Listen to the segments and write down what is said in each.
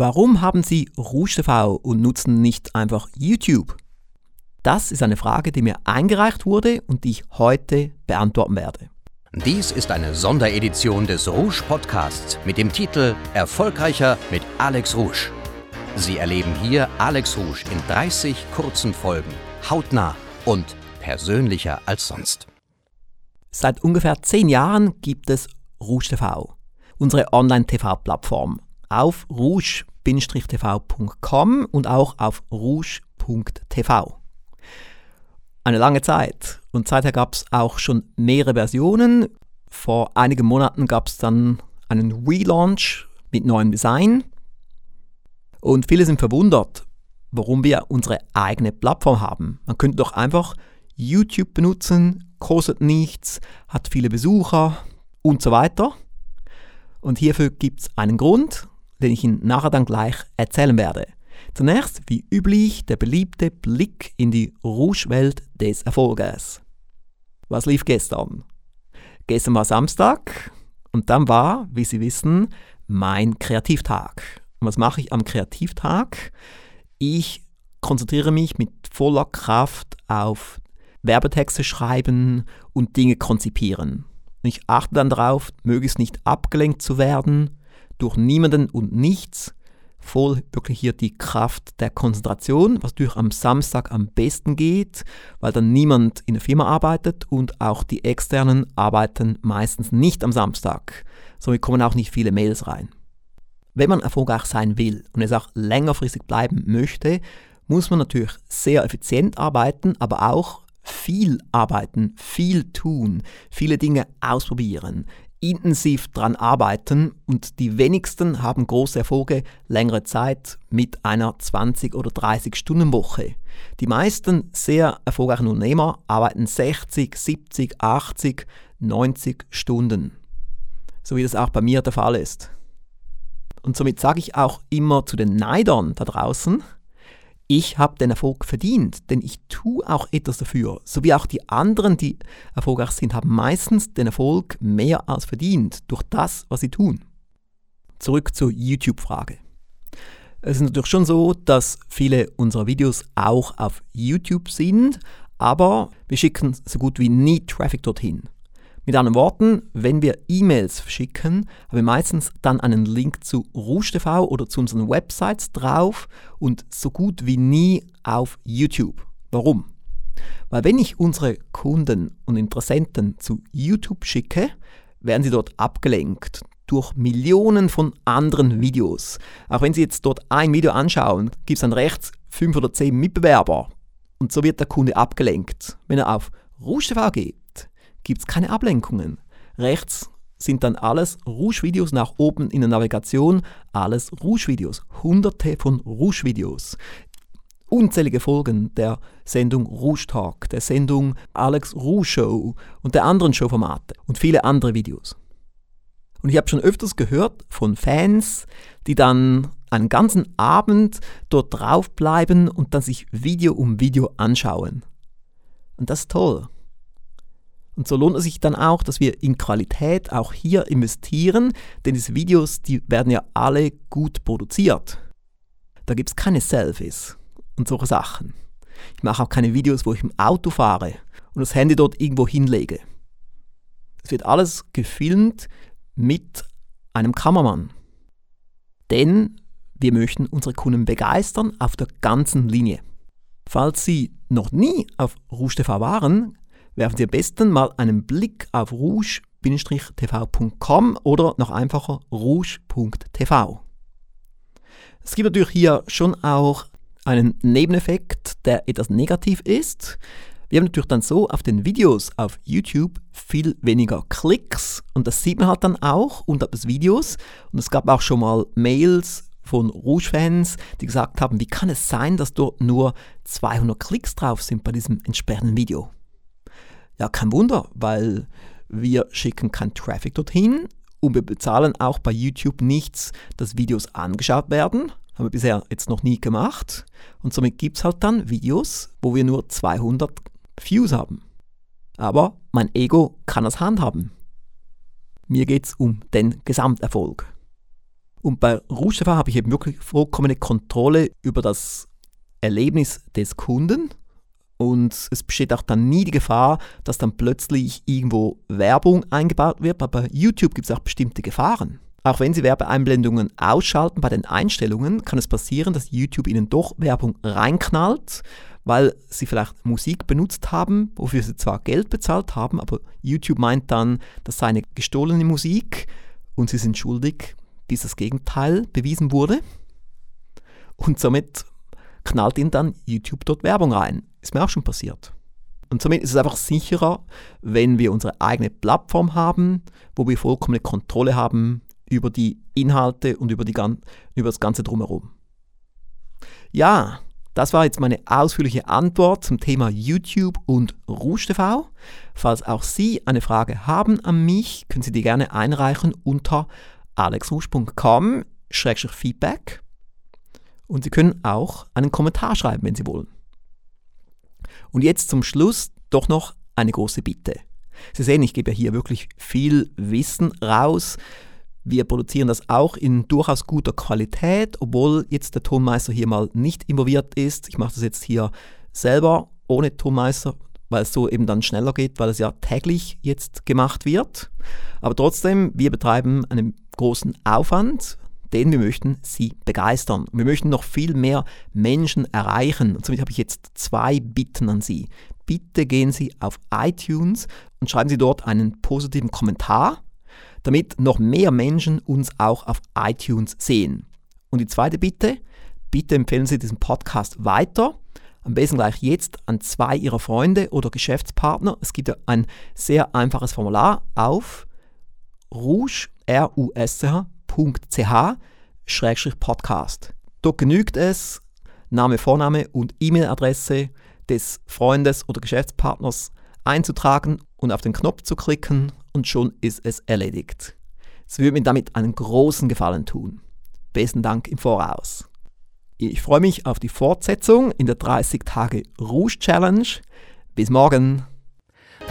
Warum haben Sie Rouge TV und nutzen nicht einfach YouTube? Das ist eine Frage, die mir eingereicht wurde und die ich heute beantworten werde. Dies ist eine Sonderedition des Rouge Podcasts mit dem Titel Erfolgreicher mit Alex Rouge. Sie erleben hier Alex Rouge in 30 kurzen Folgen, hautnah und persönlicher als sonst. Seit ungefähr zehn Jahren gibt es Rouge TV, unsere Online-TV-Plattform, auf rouge-tv.com und auch auf rouge.tv. Eine lange Zeit. Und seither gab es auch schon mehrere Versionen. Vor einigen Monaten gab es dann einen Relaunch mit neuem Design. Und viele sind verwundert, warum wir unsere eigene Plattform haben. Man könnte doch einfach YouTube benutzen, kostet nichts, hat viele Besucher und so weiter. Und hierfür gibt es einen Grund den ich Ihnen nachher dann gleich erzählen werde. Zunächst, wie üblich, der beliebte Blick in die Rouge-Welt des Erfolges. Was lief gestern? Gestern war Samstag und dann war, wie Sie wissen, mein Kreativtag. Und was mache ich am Kreativtag? Ich konzentriere mich mit voller Kraft auf Werbetexte schreiben und Dinge konzipieren. Ich achte dann darauf, möglichst nicht abgelenkt zu werden durch niemanden und nichts, voll wirklich hier die Kraft der Konzentration, was natürlich am Samstag am besten geht, weil dann niemand in der Firma arbeitet und auch die externen arbeiten meistens nicht am Samstag. Somit kommen auch nicht viele Mails rein. Wenn man erfolgreich sein will und es auch längerfristig bleiben möchte, muss man natürlich sehr effizient arbeiten, aber auch viel arbeiten, viel tun, viele Dinge ausprobieren, intensiv daran arbeiten und die wenigsten haben große Erfolge längere Zeit mit einer 20 oder 30 Stunden Woche. Die meisten sehr erfolgreichen Unternehmer arbeiten 60, 70, 80, 90 Stunden. So wie das auch bei mir der Fall ist. Und somit sage ich auch immer zu den Neidern da draußen, ich habe den Erfolg verdient, denn ich tue auch etwas dafür. So wie auch die anderen, die erfolgreich sind, haben meistens den Erfolg mehr als verdient durch das, was sie tun. Zurück zur YouTube-Frage. Es ist natürlich schon so, dass viele unserer Videos auch auf YouTube sind, aber wir schicken so gut wie nie Traffic dorthin. Mit anderen Worten, wenn wir E-Mails verschicken, haben wir meistens dann einen Link zu Rouge TV oder zu unseren Websites drauf und so gut wie nie auf YouTube. Warum? Weil wenn ich unsere Kunden und Interessenten zu YouTube schicke, werden sie dort abgelenkt durch Millionen von anderen Videos. Auch wenn Sie jetzt dort ein Video anschauen, gibt es dann rechts fünf oder zehn Mitbewerber und so wird der Kunde abgelenkt. Wenn er auf Rouge TV geht, gibt es keine Ablenkungen. Rechts sind dann alles Rouge-Videos nach oben in der Navigation, alles Rouge-Videos, hunderte von Rouge-Videos. Unzählige Folgen der Sendung Rouge Talk, der Sendung Alex Rouge Show und der anderen Showformate und viele andere Videos. Und ich habe schon öfters gehört von Fans, die dann einen ganzen Abend dort draufbleiben und dann sich Video um Video anschauen. Und das ist toll. Und so lohnt es sich dann auch, dass wir in Qualität auch hier investieren, denn diese Videos, die werden ja alle gut produziert. Da gibt es keine Selfies und solche Sachen. Ich mache auch keine Videos, wo ich im Auto fahre und das Handy dort irgendwo hinlege. Es wird alles gefilmt mit einem Kameramann. Denn wir möchten unsere Kunden begeistern auf der ganzen Linie. Falls Sie noch nie auf Rouge TV waren, werfen Sie am besten mal einen Blick auf rouge-tv.com oder noch einfacher rouge.tv. Es gibt natürlich hier schon auch einen Nebeneffekt, der etwas negativ ist. Wir haben natürlich dann so auf den Videos auf YouTube viel weniger Klicks und das sieht man halt dann auch unter des Videos. Und es gab auch schon mal Mails von Rouge-Fans, die gesagt haben, wie kann es sein, dass dort nur 200 Klicks drauf sind bei diesem entsprechenden Video. Ja, kein Wunder, weil wir schicken kein Traffic dorthin und wir bezahlen auch bei YouTube nichts, dass Videos angeschaut werden. Haben wir bisher jetzt noch nie gemacht. Und somit gibt es halt dann Videos, wo wir nur 200 Views haben. Aber mein Ego kann das handhaben. Mir geht es um den Gesamterfolg. Und bei Rouge TV habe ich eben wirklich vollkommene Kontrolle über das Erlebnis des Kunden. Und es besteht auch dann nie die Gefahr, dass dann plötzlich irgendwo Werbung eingebaut wird. Aber bei YouTube gibt es auch bestimmte Gefahren. Auch wenn Sie Werbeeinblendungen ausschalten bei den Einstellungen, kann es passieren, dass YouTube Ihnen doch Werbung reinknallt, weil Sie vielleicht Musik benutzt haben, wofür Sie zwar Geld bezahlt haben, aber YouTube meint dann, das sei eine gestohlene Musik und Sie sind schuldig, bis das Gegenteil bewiesen wurde. Und somit knallt Ihnen dann YouTube dort Werbung rein. Ist mir auch schon passiert. Und somit ist es einfach sicherer, wenn wir unsere eigene Plattform haben, wo wir vollkommene Kontrolle haben über die Inhalte und über, die, über das Ganze drumherum. Ja, das war jetzt meine ausführliche Antwort zum Thema YouTube und Rouge TV. Falls auch Sie eine Frage haben an mich, können Sie die gerne einreichen unter alexrouge.com-feedback und Sie können auch einen Kommentar schreiben, wenn Sie wollen. Und jetzt zum Schluss doch noch eine große Bitte. Sie sehen, ich gebe hier wirklich viel Wissen raus. Wir produzieren das auch in durchaus guter Qualität, obwohl jetzt der Tonmeister hier mal nicht involviert ist. Ich mache das jetzt hier selber ohne Tonmeister, weil es so eben dann schneller geht, weil es ja täglich jetzt gemacht wird. Aber trotzdem, wir betreiben einen großen Aufwand, denn wir möchten sie begeistern. Wir möchten noch viel mehr Menschen erreichen. Und somit habe ich jetzt zwei Bitten an Sie. Bitte gehen Sie auf iTunes und schreiben Sie dort einen positiven Kommentar damit noch mehr Menschen uns auch auf iTunes sehen. Und die zweite Bitte, bitte empfehlen Sie diesen Podcast weiter. Am besten gleich jetzt an zwei Ihrer Freunde oder Geschäftspartner. Es gibt ein sehr einfaches Formular auf rouge, podcast Dort genügt es, Name, Vorname und E-Mail-Adresse des Freundes oder Geschäftspartners einzutragen und auf den Knopf zu klicken und schon ist es erledigt. Es würde mir damit einen großen Gefallen tun. Besten Dank im Voraus. Ich freue mich auf die Fortsetzung in der 30 Tage Rouge Challenge. Bis morgen.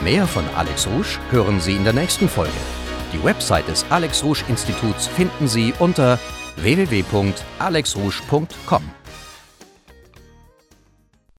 Mehr von Alex Rouge hören Sie in der nächsten Folge. Die Website des Alex Rouge Instituts finden Sie unter www.alexrouge.com.